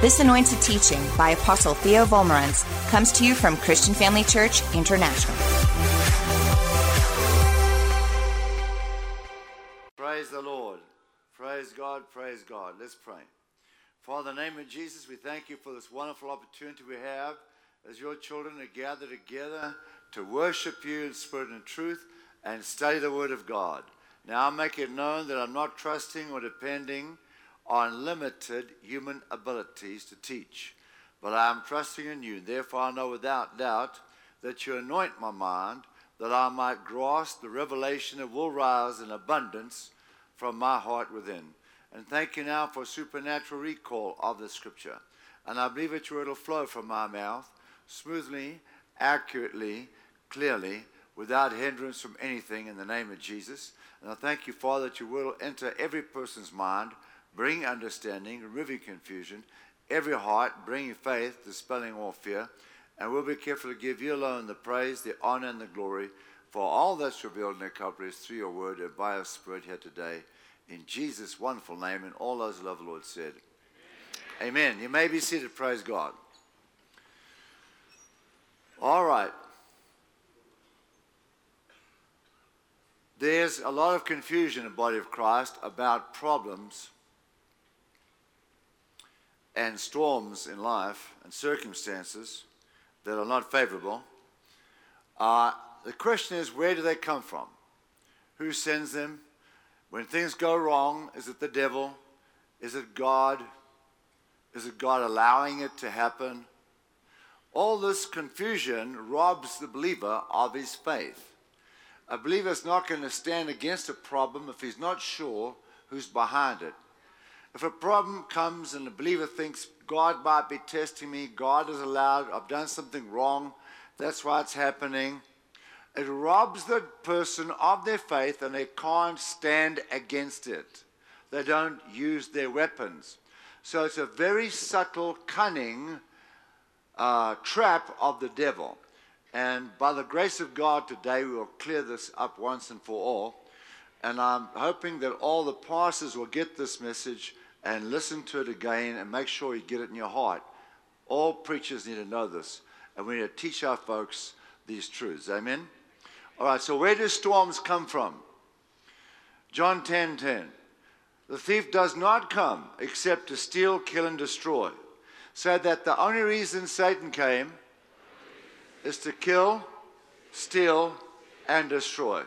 This anointed teaching by Apostle Theo Wolmarans comes to you from Christian Family Church International. Praise the Lord. Praise God. Praise God. Let's pray. Father, in the name of Jesus, we thank you for this wonderful opportunity we have as your children to gather together to worship you in spirit and truth and study the Word of God. Now I make it known that I'm not trusting or depending on limited human abilities to teach, but I am trusting in you. Therefore, I know without doubt that you anoint my mind that I might grasp the revelation that will rise in abundance from my heart within. And thank you now for supernatural recall of the scripture. And I believe that your word will flow from my mouth smoothly, accurately, clearly, without hindrance from anything in the name of Jesus. And I thank you, Father, that you will enter every person's mind bring understanding, removing confusion, every heart, bringing faith, dispelling all fear. And we'll be careful to give you alone the praise, the honor, and the glory for all that's revealed and accomplished through your word and by your spirit here today. In Jesus' wonderful name, and all those who love the Lord said, Amen. Amen. You may be seated. Praise God. All right. There's a lot of confusion in the body of Christ about problems and storms in life and circumstances that are not favorable, uh, the question is where do they come from? Who sends them? When things go wrong, is it the devil? Is it God? Is it God allowing it to happen? All this confusion robs the believer of his faith. A believer is not going to stand against a problem if he's not sure who's behind it. If a problem comes and the believer thinks God might be testing me, God has allowed, I've done something wrong, that's why it's happening, it robs the person of their faith and they can't stand against it. They don't use their weapons. So it's a very subtle, cunning uh, trap of the devil. And by the grace of God today, we will clear this up once and for all. And I'm hoping that all the pastors will get this message and listen to it again and make sure you get it in your heart. All preachers need to know this, and we need to teach our folks these truths. Amen? All right, so where do storms come from? John 10 10. The thief does not come except to steal, kill, and destroy. So that the only reason Satan came is to kill, steal, and destroy.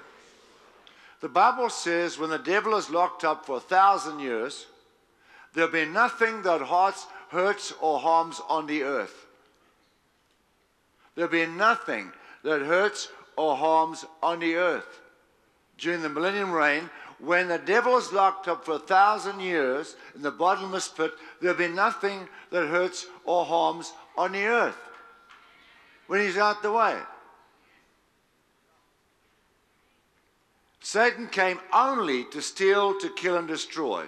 The Bible says when the devil is locked up for a thousand years, There'll be nothing that hurts, hurts or harms on the earth. There'll be nothing that hurts or harms on the earth. During the millennium reign, when the devil is locked up for a thousand years in the bottomless pit, there'll be nothing that hurts or harms on the earth when he's out the way. Satan came only to steal, to kill, and destroy.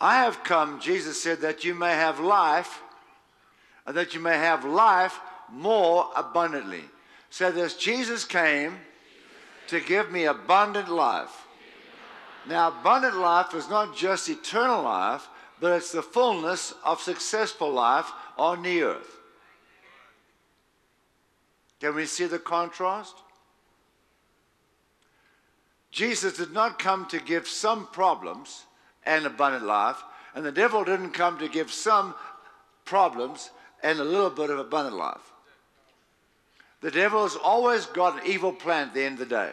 I have come, Jesus said, that you may have life, and that you may have life more abundantly. So this Jesus came to give me abundant life. Now, abundant life is not just eternal life, but it's the fullness of successful life on the earth. Can we see the contrast? Jesus did not come to give some problems and abundant life. And the devil didn't come to give some problems and a little bit of abundant life. The devil has always got an evil plan at the end of the day.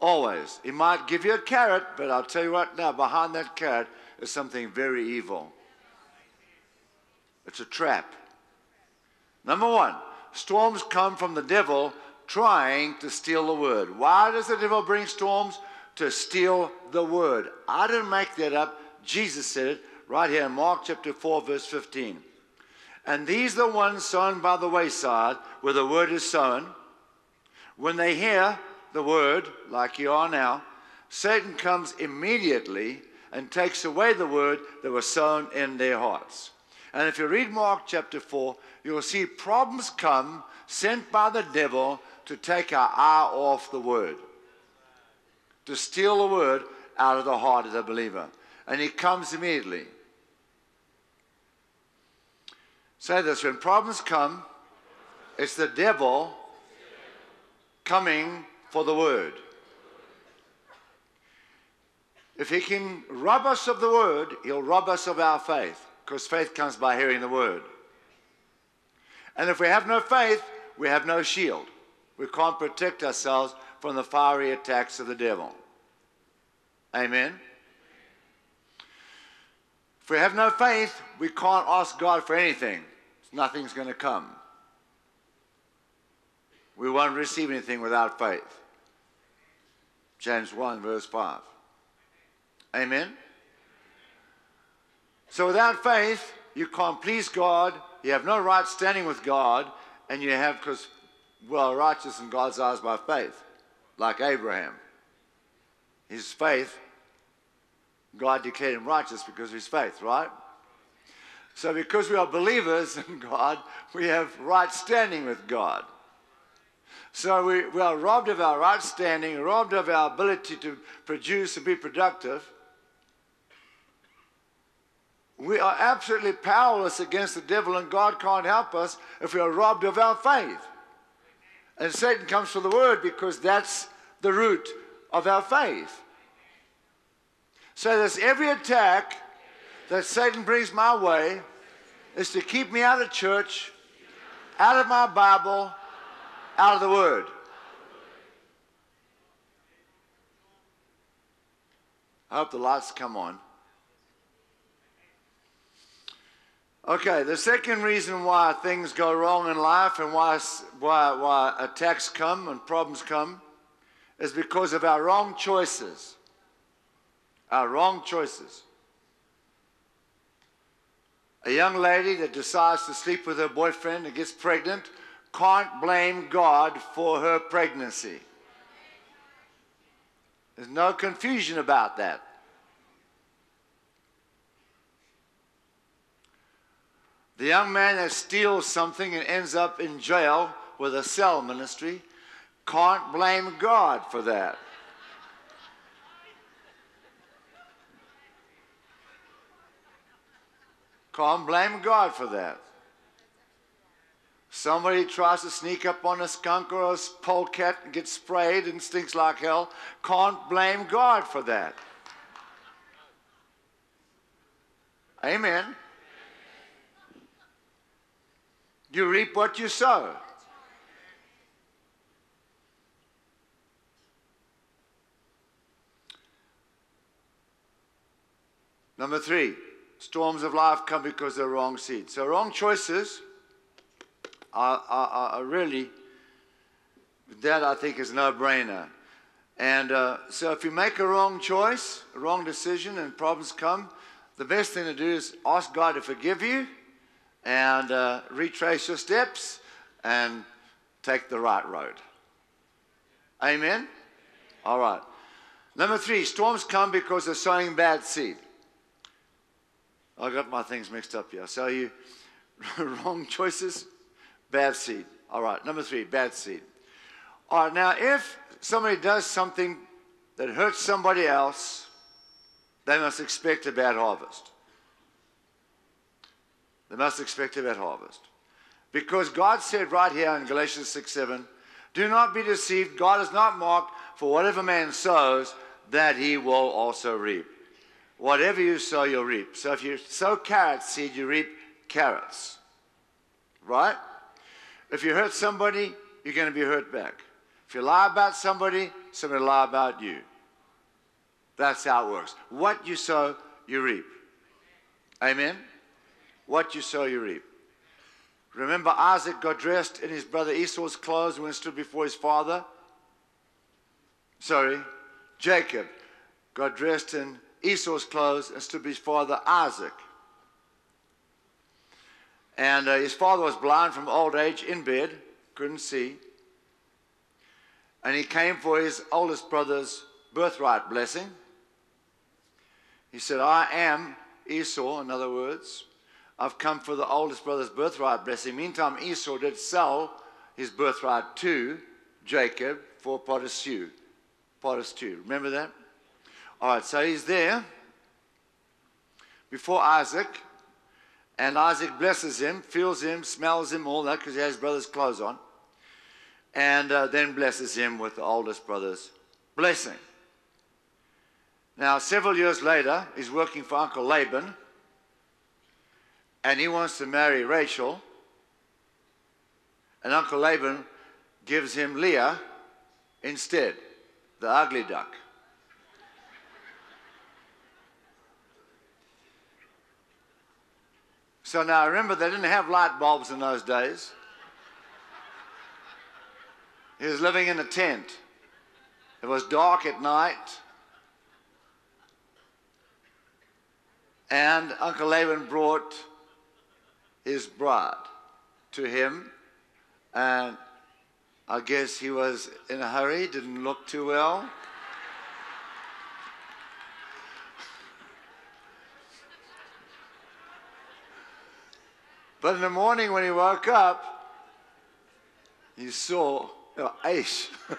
Always. He might give you a carrot, but I'll tell you right now, behind that carrot is something very evil. It's a trap. Number one, storms come from the devil trying to steal the word. Why does the devil bring storms? To steal the word. I didn't make that up. Jesus said it right here in Mark chapter 4, verse 15. And these are the ones sown by the wayside where the word is sown. When they hear the word, like you are now, Satan comes immediately and takes away the word that was sown in their hearts. And if you read Mark chapter 4, you'll see problems come sent by the devil to take our eye off the word to steal the word out of the heart of the believer. And he comes immediately. Say this when problems come, it's the devil coming for the word. If he can rob us of the word, he'll rob us of our faith, because faith comes by hearing the word. And if we have no faith, we have no shield. We can't protect ourselves from the fiery attacks of the devil. Amen. If we have no faith, we can't ask God for anything. Nothing's going to come. We won't receive anything without faith. James 1, verse 5. Amen. So without faith, you can't please God. You have no right standing with God, and you have because well righteous in God's eyes by faith, like Abraham. His faith, God declared him righteous because of his faith, right? So because we are believers in God, we have right standing with God. So we, we are robbed of our right standing, robbed of our ability to produce and be productive we are absolutely powerless against the devil, and God can't help us if we are robbed of our faith. And Satan comes for the word because that's the root of our faith. So there's every attack that Satan brings my way is to keep me out of church, out of my Bible, out of the Word. I hope the lights come on. Okay, the second reason why things go wrong in life and why, why, why attacks come and problems come is because of our wrong choices. Our wrong choices. A young lady that decides to sleep with her boyfriend and gets pregnant can't blame God for her pregnancy. There's no confusion about that. The young man that steals something and ends up in jail with a cell ministry can't blame God for that. Can't blame God for that. Somebody tries to sneak up on a skunk or a polecat and gets sprayed and stinks like hell. Can't blame God for that. Amen. You reap what you sow. Number three, storms of life come because they're wrong seeds. So, wrong choices are, are, are really, that I think is no brainer. And uh, so, if you make a wrong choice, a wrong decision, and problems come, the best thing to do is ask God to forgive you and uh, retrace your steps and take the right road. Amen? All right. Number three, storms come because they're sowing bad seed. I got my things mixed up here. So you wrong choices, bad seed. All right. Number three, bad seed. All right. Now, if somebody does something that hurts somebody else, they must expect a bad harvest. They must expect a bad harvest. Because God said right here in Galatians 6 7, do not be deceived. God is not mocked, for whatever man sows, that he will also reap. Whatever you sow, you'll reap. So if you sow carrot seed, you reap carrots. Right? If you hurt somebody, you're going to be hurt back. If you lie about somebody, somebody will lie about you. That's how it works. What you sow, you reap. Amen? What you sow, you reap. Remember, Isaac got dressed in his brother Esau's clothes when he stood before his father? Sorry, Jacob got dressed in Esau's clothes and stood before his father Isaac. And uh, his father was blind from old age in bed, couldn't see. And he came for his oldest brother's birthright blessing. He said, I am Esau, in other words. I've come for the oldest brother's birthright blessing. Meantime, Esau did sell his birthright to Jacob for shoe. Potter's shoe. Remember that? All right, so he's there before Isaac, and Isaac blesses him, feels him, smells him, all that, because he has brother's clothes on, and uh, then blesses him with the oldest brother's blessing. Now, several years later, he's working for Uncle Laban, and he wants to marry Rachel, and Uncle Laban gives him Leah instead, the ugly duck. So now remember, they didn't have light bulbs in those days. He was living in a tent. It was dark at night. And Uncle Laban brought his bride to him. And I guess he was in a hurry, didn't look too well. But in the morning when he woke up, he saw oh, Aish.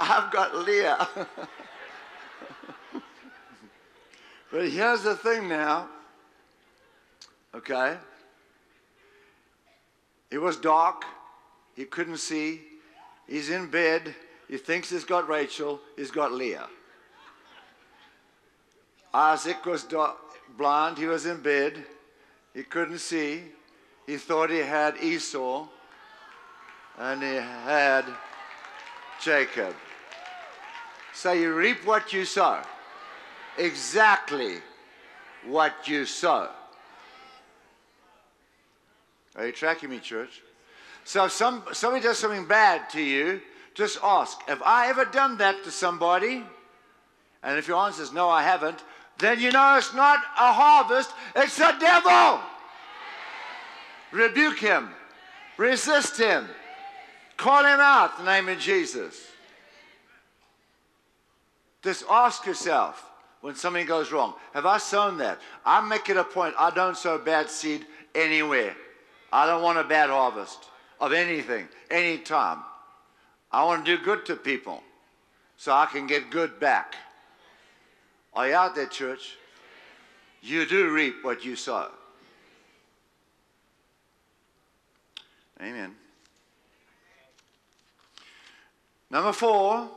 I've got Leah. but here's the thing now. Okay? It was dark. He couldn't see. He's in bed. He thinks he's got Rachel. He's got Leah. Isaac was dark, blind. He was in bed. He couldn't see. He thought he had Esau. And he had Jacob. So you reap what you sow. Exactly what you sow. Are you tracking me, church? So if some, somebody does something bad to you, just ask, have I ever done that to somebody? And if your answer is no, I haven't, then you know it's not a harvest, it's the devil. Rebuke him, resist him, call him out in the name of Jesus. Just ask yourself when something goes wrong Have I sown that? I make it a point, I don't sow bad seed anywhere. I don't want a bad harvest of anything, anytime. I want to do good to people so I can get good back. Are you out there, church? You do reap what you sow. Amen. Number four,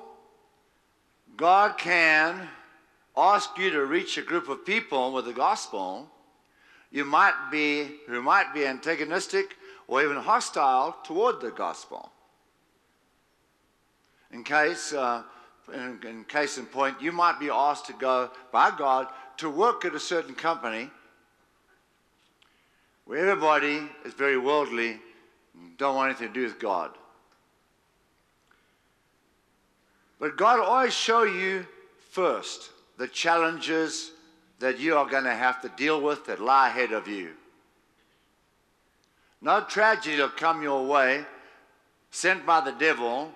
God can ask you to reach a group of people with the gospel you might be, who might be antagonistic or even hostile toward the gospel. In case, uh, in, in case in point, you might be asked to go by God to work at a certain company where everybody is very worldly and don't want anything to do with God. But God always show you first the challenges that you are going to have to deal with that lie ahead of you. No tragedy will come your way sent by the devil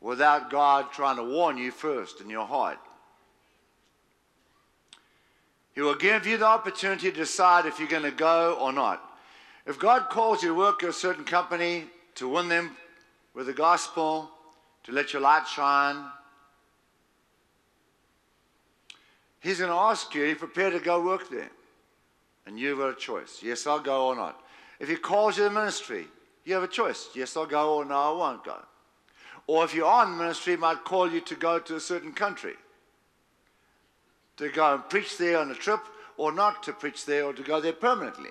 without God trying to warn you first in your heart. He will give you the opportunity to decide if you're going to go or not. If God calls you to work at a certain company to win them with the gospel, to let your light shine, He's going to ask you, are you prepared to go work there? And you've got a choice. Yes, I'll go or not. If he calls you to ministry, you have a choice. Yes, I'll go or no, I won't go. Or if you're on ministry, he might call you to go to a certain country. To go and preach there on a trip, or not to preach there, or to go there permanently.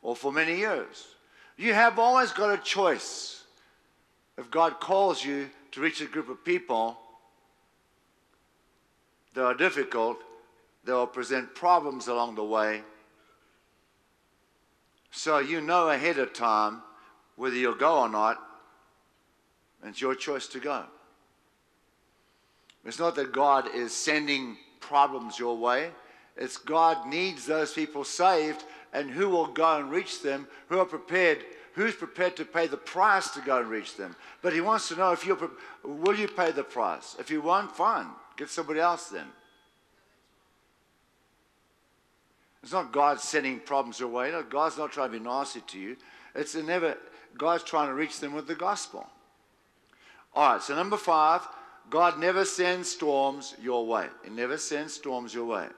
Or for many years. You have always got a choice. If God calls you to reach a group of people, that are difficult, they will present problems along the way. So you know ahead of time whether you'll go or not, it's your choice to go. It's not that God is sending problems your way. It's God needs those people saved, and who will go and reach them, who are prepared, who's prepared to pay the price to go and reach them. But He wants to know if you're, will you pay the price? If you won't, fine. Get somebody else then. It's not God sending problems your way. No, God's not trying to be nasty to you. It's never, God's trying to reach them with the gospel. All right, so number five, God never sends storms your way. He never sends storms your way.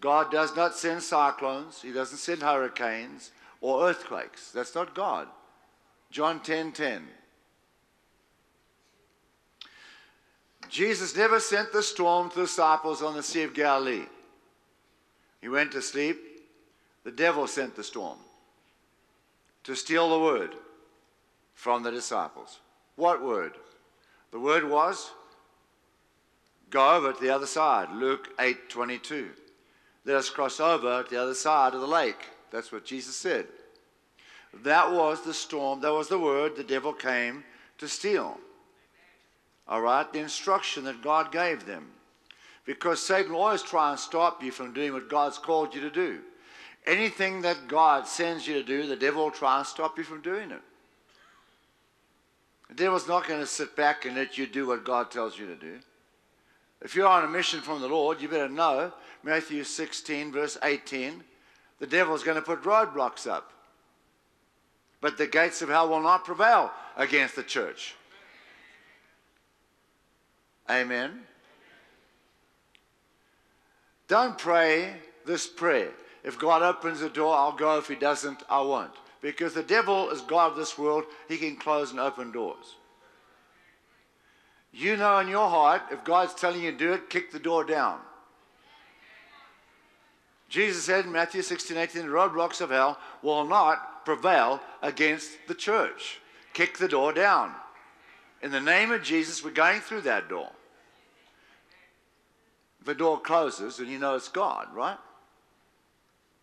God does not send cyclones, He doesn't send hurricanes or earthquakes. That's not God. John 10 10. Jesus never sent the storm to the disciples on the Sea of Galilee. He went to sleep. The devil sent the storm to steal the word from the disciples. What word? The word was go over to the other side. Luke 8 22. Let us cross over to the other side of the lake. That's what Jesus said. That was the storm, that was the word the devil came to steal. All right, the instruction that God gave them. Because Satan will always try and stop you from doing what God's called you to do. Anything that God sends you to do, the devil will try and stop you from doing it. The devil's not going to sit back and let you do what God tells you to do. If you're on a mission from the Lord, you better know Matthew 16, verse 18, the devil's going to put roadblocks up. But the gates of hell will not prevail against the church. Amen. Don't pray this prayer. If God opens the door, I'll go. If He doesn't, I won't. Because the devil is God of this world. He can close and open doors. You know in your heart, if God's telling you to do it, kick the door down. Jesus said in Matthew 16, 18, the roadblocks of hell will not prevail against the church. Kick the door down. In the name of Jesus, we're going through that door. The door closes, and you know it's God, right?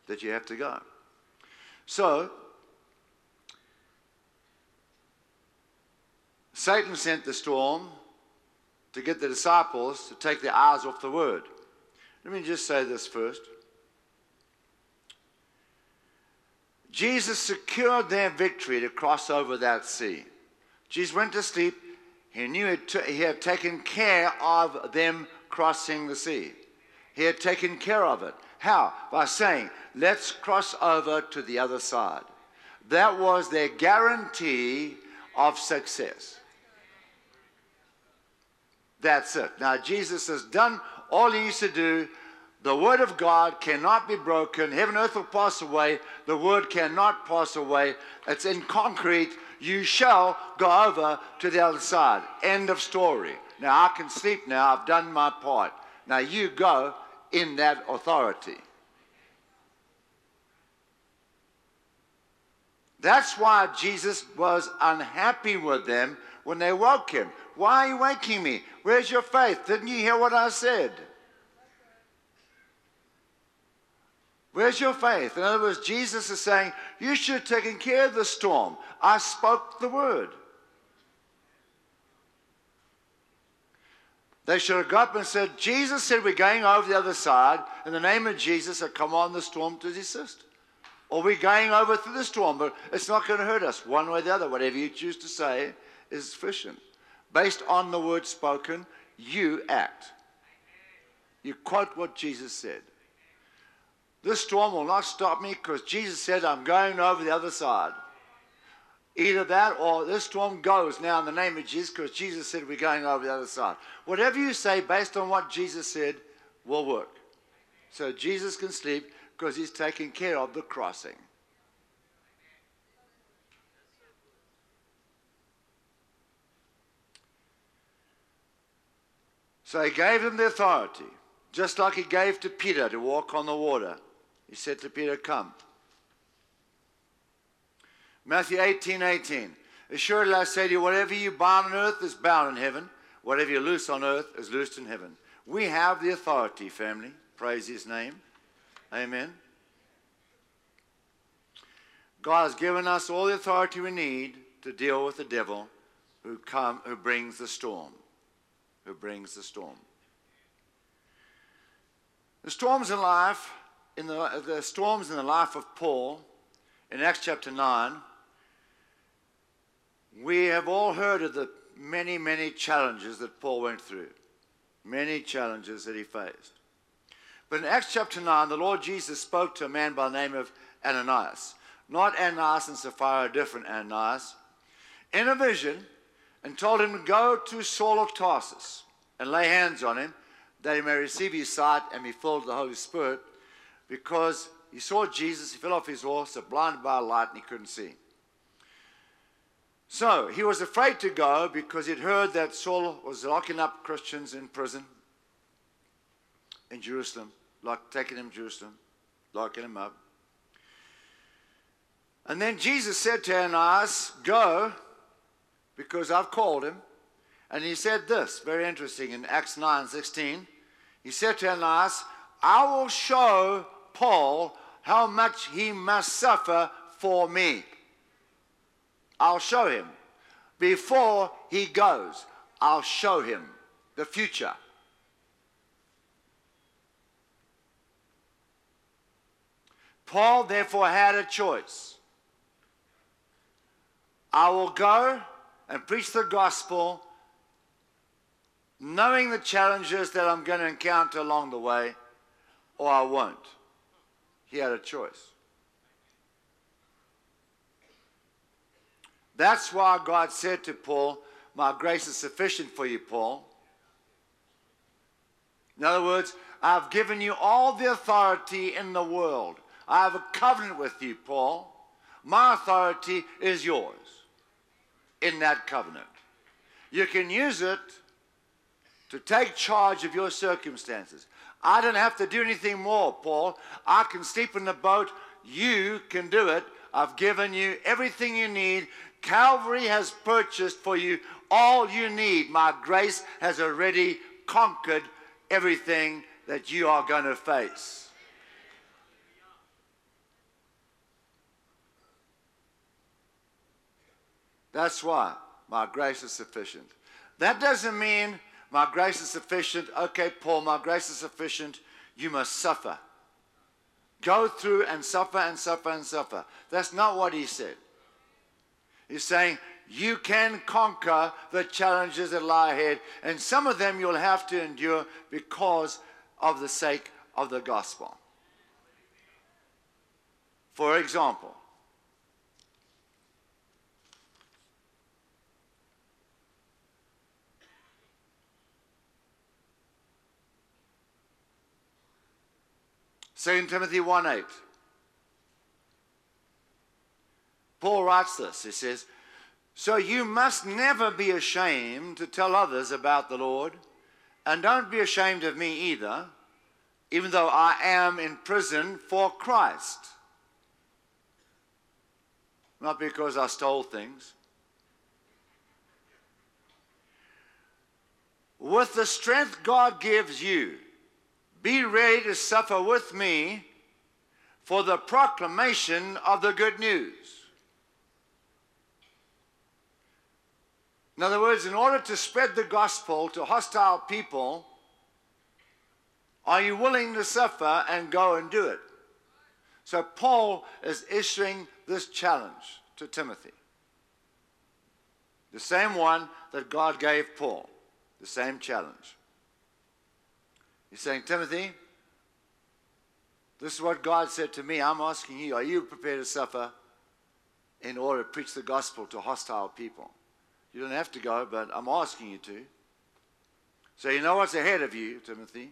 That you have to go. So, Satan sent the storm to get the disciples to take their eyes off the word. Let me just say this first. Jesus secured their victory to cross over that sea. Jesus went to sleep. He knew he had taken care of them crossing the sea. He had taken care of it. How? By saying, let's cross over to the other side. That was their guarantee of success. That's it. Now, Jesus has done all he used to do. The word of God cannot be broken. Heaven and earth will pass away. The word cannot pass away. It's in concrete. You shall go over to the other side. End of story. Now I can sleep now. I've done my part. Now you go in that authority. That's why Jesus was unhappy with them when they woke him. Why are you waking me? Where's your faith? Didn't you hear what I said? Where's your faith? In other words, Jesus is saying, You should have taken care of the storm. I spoke the word. They should have got up and said, Jesus said we're going over the other side. In the name of Jesus, I command the storm to desist. Or we're going over through the storm, but it's not going to hurt us one way or the other. Whatever you choose to say is sufficient. Based on the word spoken, you act. You quote what Jesus said. This storm will not stop me because Jesus said I'm going over the other side. Either that or this storm goes now in the name of Jesus because Jesus said we're going over the other side. Whatever you say based on what Jesus said will work. So Jesus can sleep because he's taking care of the crossing. So he gave him the authority, just like he gave to Peter to walk on the water. He said to Peter, Come. Matthew 18 18. Assuredly I say to you, whatever you bind on earth is bound in heaven, whatever you loose on earth is loosed in heaven. We have the authority, family. Praise his name. Amen. God has given us all the authority we need to deal with the devil who, come, who brings the storm. Who brings the storm. The storms in life, in the, the storms in the life of Paul, in Acts chapter 9, we have all heard of the many, many challenges that Paul went through, many challenges that he faced. But in Acts chapter 9, the Lord Jesus spoke to a man by the name of Ananias. Not Ananias and Sapphira, different Ananias. In a vision, and told him to go to Saul of Tarsus and lay hands on him that he may receive his sight and be filled with the Holy Spirit because he saw Jesus, he fell off his horse, blinded by light, and he couldn't see. So he was afraid to go because he'd heard that Saul was locking up Christians in prison in Jerusalem, like taking them to Jerusalem, locking them up. And then Jesus said to Ananias, Go, because I've called him. And he said this, very interesting, in Acts 9 16. He said to Ananias, I will show Paul how much he must suffer for me. I'll show him. Before he goes, I'll show him the future. Paul therefore had a choice. I will go and preach the gospel, knowing the challenges that I'm going to encounter along the way, or I won't. He had a choice. That's why God said to Paul, My grace is sufficient for you, Paul. In other words, I've given you all the authority in the world. I have a covenant with you, Paul. My authority is yours in that covenant. You can use it to take charge of your circumstances. I don't have to do anything more, Paul. I can sleep in the boat. You can do it. I've given you everything you need. Calvary has purchased for you all you need. My grace has already conquered everything that you are going to face. That's why my grace is sufficient. That doesn't mean my grace is sufficient. Okay, Paul, my grace is sufficient. You must suffer. Go through and suffer and suffer and suffer. That's not what he said. He's saying you can conquer the challenges that lie ahead, and some of them you'll have to endure because of the sake of the gospel. For example, 2 Timothy 1 8. Paul writes this. He says, So you must never be ashamed to tell others about the Lord, and don't be ashamed of me either, even though I am in prison for Christ. Not because I stole things. With the strength God gives you, be ready to suffer with me for the proclamation of the good news. In other words, in order to spread the gospel to hostile people, are you willing to suffer and go and do it? So Paul is issuing this challenge to Timothy. The same one that God gave Paul, the same challenge. He's saying, Timothy, this is what God said to me. I'm asking you, are you prepared to suffer in order to preach the gospel to hostile people? You don't have to go, but I'm asking you to. So you know what's ahead of you, Timothy.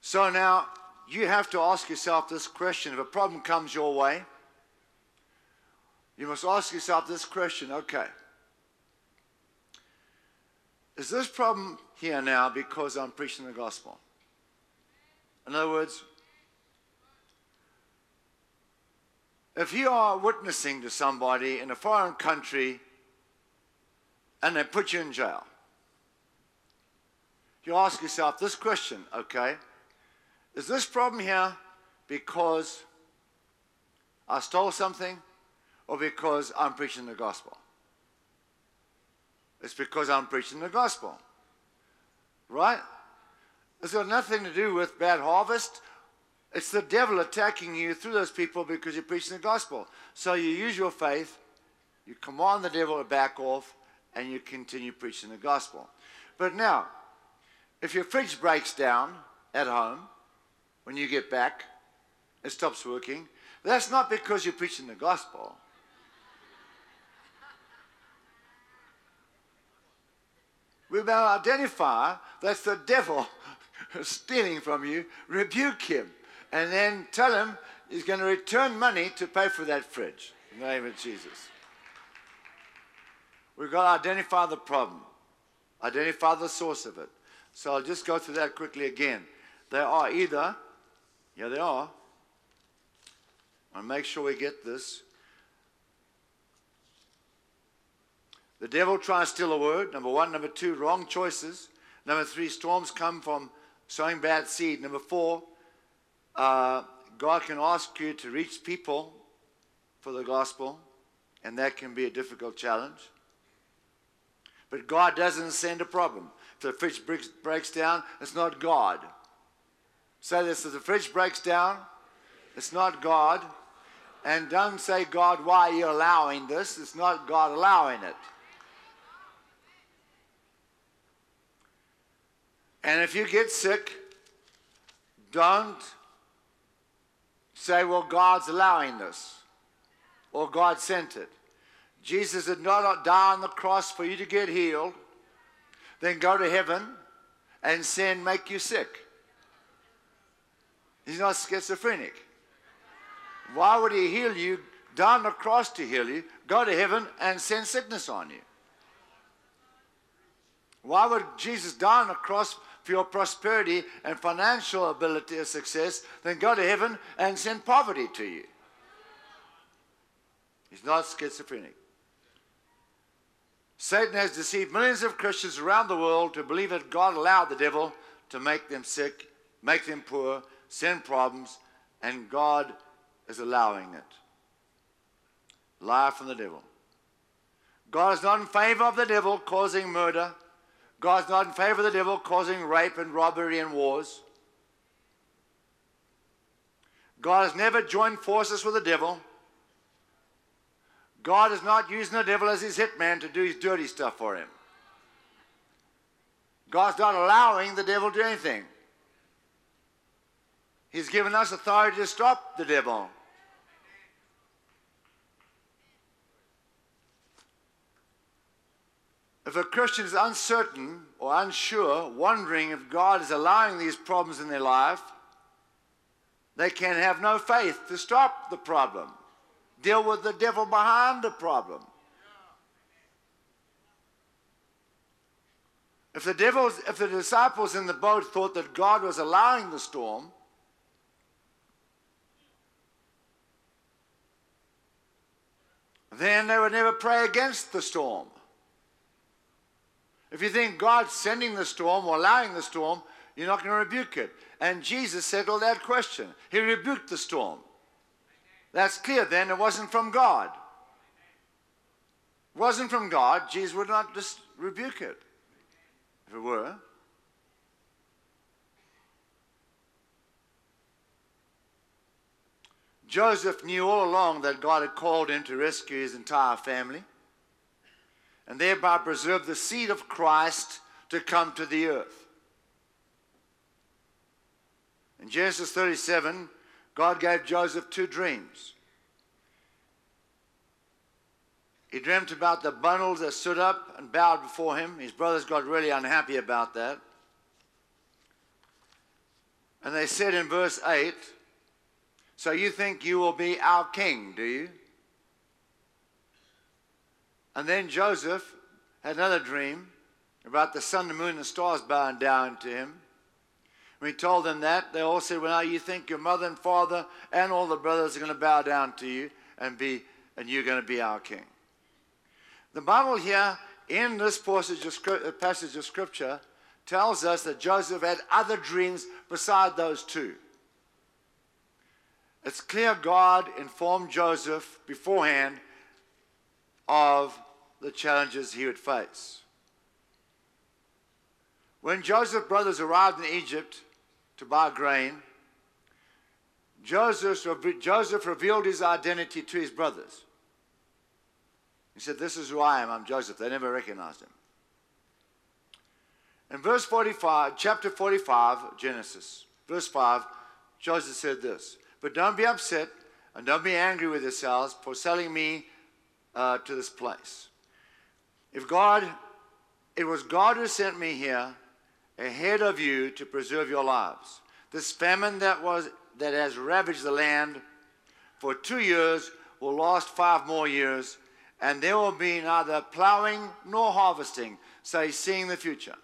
So now you have to ask yourself this question. If a problem comes your way, you must ask yourself this question okay, is this problem here now because I'm preaching the gospel? In other words, if you are witnessing to somebody in a foreign country and they put you in jail, you ask yourself this question, okay? Is this problem here because I stole something or because I'm preaching the gospel? It's because I'm preaching the gospel. Right? It's got nothing to do with bad harvest. It's the devil attacking you through those people because you're preaching the gospel. So you use your faith, you command the devil to back off, and you continue preaching the gospel. But now, if your fridge breaks down at home when you get back, it stops working, that's not because you're preaching the gospel. We may identify that's the devil stealing from you, rebuke him, and then tell him he's going to return money to pay for that fridge. In the name of Jesus. We've got to identify the problem, identify the source of it. So I'll just go through that quickly again. They are either, yeah, they are. I'll make sure we get this. The devil tries to steal a word. Number one. Number two, wrong choices. Number three, storms come from sowing bad seed. Number four, uh, God can ask you to reach people for the gospel, and that can be a difficult challenge. But God doesn't send a problem. If the fridge breaks, breaks down, it's not God. Say this if the fridge breaks down, it's not God. And don't say, God, why are you allowing this? It's not God allowing it. And if you get sick, don't say, well, God's allowing this or God sent it. Jesus did not die on the cross for you to get healed, then go to heaven and sin make you sick. He's not schizophrenic. Why would he heal you, die on the cross to heal you, go to heaven and send sickness on you? Why would Jesus die on the cross for your prosperity and financial ability or success, then go to heaven and send poverty to you. He's not schizophrenic. Satan has deceived millions of Christians around the world to believe that God allowed the devil to make them sick, make them poor, send problems, and God is allowing it. Lie from the devil. God is not in favor of the devil causing murder, God's not in favor of the devil causing rape and robbery and wars. God has never joined forces with the devil. God is not using the devil as his hitman to do his dirty stuff for him. God's not allowing the devil to do anything. He's given us authority to stop the devil. If a Christian is uncertain or unsure, wondering if God is allowing these problems in their life, they can have no faith to stop the problem, deal with the devil behind the problem. If the devils, if the disciples in the boat thought that God was allowing the storm, then they would never pray against the storm. If you think God's sending the storm or allowing the storm, you're not going to rebuke it. And Jesus settled that question. He rebuked the storm. That's clear then, it wasn't from God. It wasn't from God, Jesus would not just rebuke it. If it were. Joseph knew all along that God had called him to rescue his entire family and thereby preserve the seed of Christ to come to the earth. In Genesis 37, God gave Joseph two dreams. He dreamt about the bundles that stood up and bowed before him. His brothers got really unhappy about that. And they said in verse 8, So you think you will be our king, do you? And then Joseph had another dream about the sun, the moon, and the stars bowing down to him. When he told them that, they all said, Well, now you think your mother and father and all the brothers are going to bow down to you and be and you're going to be our king. The Bible here, in this passage of, uh, passage of scripture, tells us that Joseph had other dreams beside those two. It's clear God informed Joseph beforehand of the challenges he would face. When Joseph's brothers arrived in Egypt to buy grain, Joseph, Joseph revealed his identity to his brothers. He said, This is who I am. I'm Joseph. They never recognized him. In verse 45, chapter 45, Genesis, verse 5, Joseph said this But don't be upset and don't be angry with yourselves for selling me uh, to this place. If God It was God who sent me here ahead of you to preserve your lives. This famine that was that has ravaged the land for two years will last five more years, and there will be neither plowing nor harvesting. So he's seeing the future.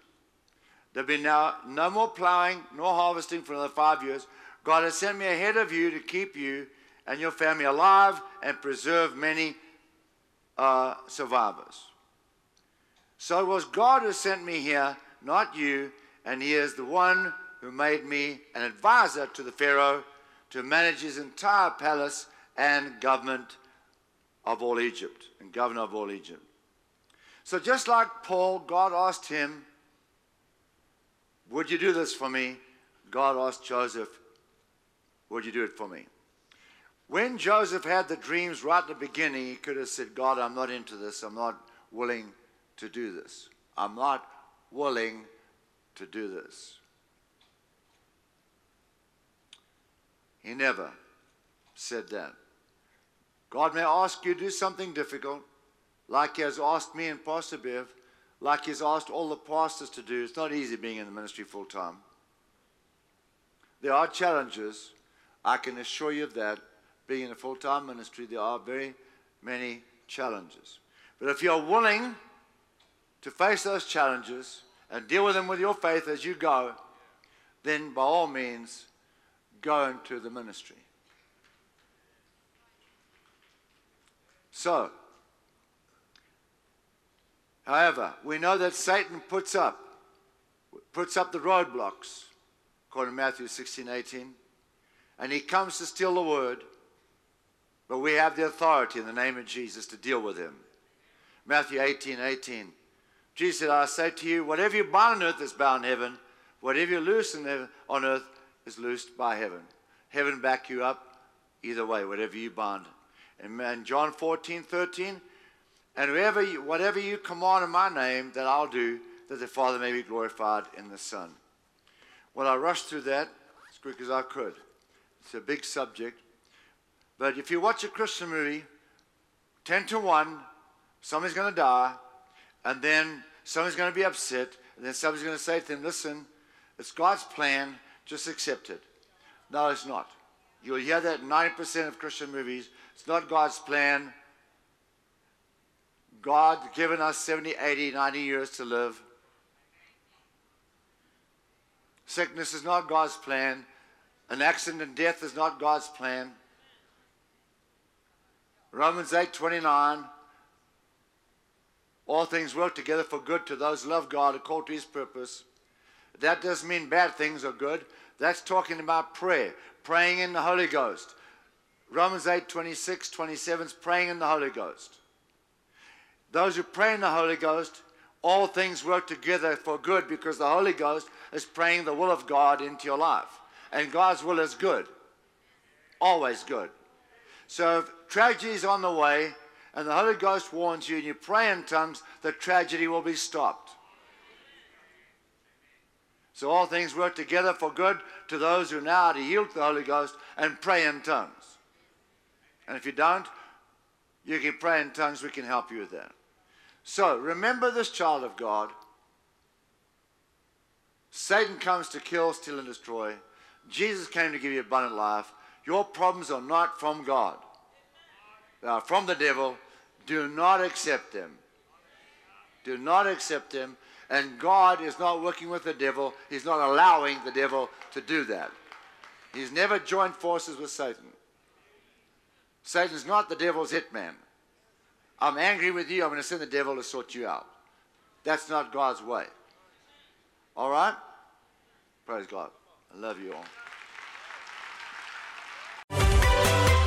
There'll be now no more plowing nor harvesting for another five years. God has sent me ahead of you to keep you and your family alive and preserve many survivors. So it was God who sent me here, not you, and he is the one who made me an advisor to the Pharaoh to manage his entire palace and government of all Egypt, and governor of all Egypt. So just like Paul, God asked him, Would you do this for me? God asked Joseph, Would you do it for me? When Joseph had the dreams right at the beginning, he could have said, God, I'm not into this. I'm not willing to do this. I'm not willing to do this. He never said that. God may ask you to do something difficult, like He has asked me and Pastor Bev, like He's asked all the pastors to do. It's not easy being in the ministry full time. There are challenges. I can assure you of that. Being in a full time ministry, there are very many challenges. But if you're willing to face those challenges and deal with them with your faith as you go, then by all means, go into the ministry. So, however, we know that Satan puts up puts up the roadblocks, according to Matthew 16, 18, and he comes to steal the word, but we have the authority in the name of Jesus to deal with him. Matthew 18, 18. Jesus said, I say to you, whatever you bind on earth is bound in heaven, whatever you loose on earth is loosed by heaven. Heaven back you up either way, whatever you bind. And John 14, 13, and whoever you, whatever you command in my name, that I'll do, that the Father may be glorified in the Son. Well, I rushed through that as quick as I could. It's a big subject. But if you watch a Christian movie, 10 to 1, somebody's going to die, and then somebody's going to be upset, and then somebody's going to say to them, Listen, it's God's plan, just accept it. No, it's not. You'll hear that in 90% of Christian movies. It's not God's plan. God given us 70, 80, 90 years to live. Sickness is not God's plan. An accident and death is not God's plan. Romans 8 29. All things work together for good to those who love God according to his purpose. That doesn't mean bad things are good. That's talking about prayer, praying in the Holy Ghost. Romans 8 26, 27 is praying in the Holy Ghost. Those who pray in the Holy Ghost, all things work together for good because the Holy Ghost is praying the will of God into your life. And God's will is good, always good. So if tragedy is on the way, and the Holy Ghost warns you and you pray in tongues, the tragedy will be stopped. So all things work together for good to those who now to yield to the Holy Ghost and pray in tongues. And if you don't, you can pray in tongues. We can help you with that. So remember this child of God. Satan comes to kill, steal, and destroy. Jesus came to give you abundant life. Your problems are not from God. They are from the devil do not accept them. Do not accept them. And God is not working with the devil. He's not allowing the devil to do that. He's never joined forces with Satan. Satan's not the devil's hitman. I'm angry with you. I'm going to send the devil to sort you out. That's not God's way. All right? Praise God. I love you all.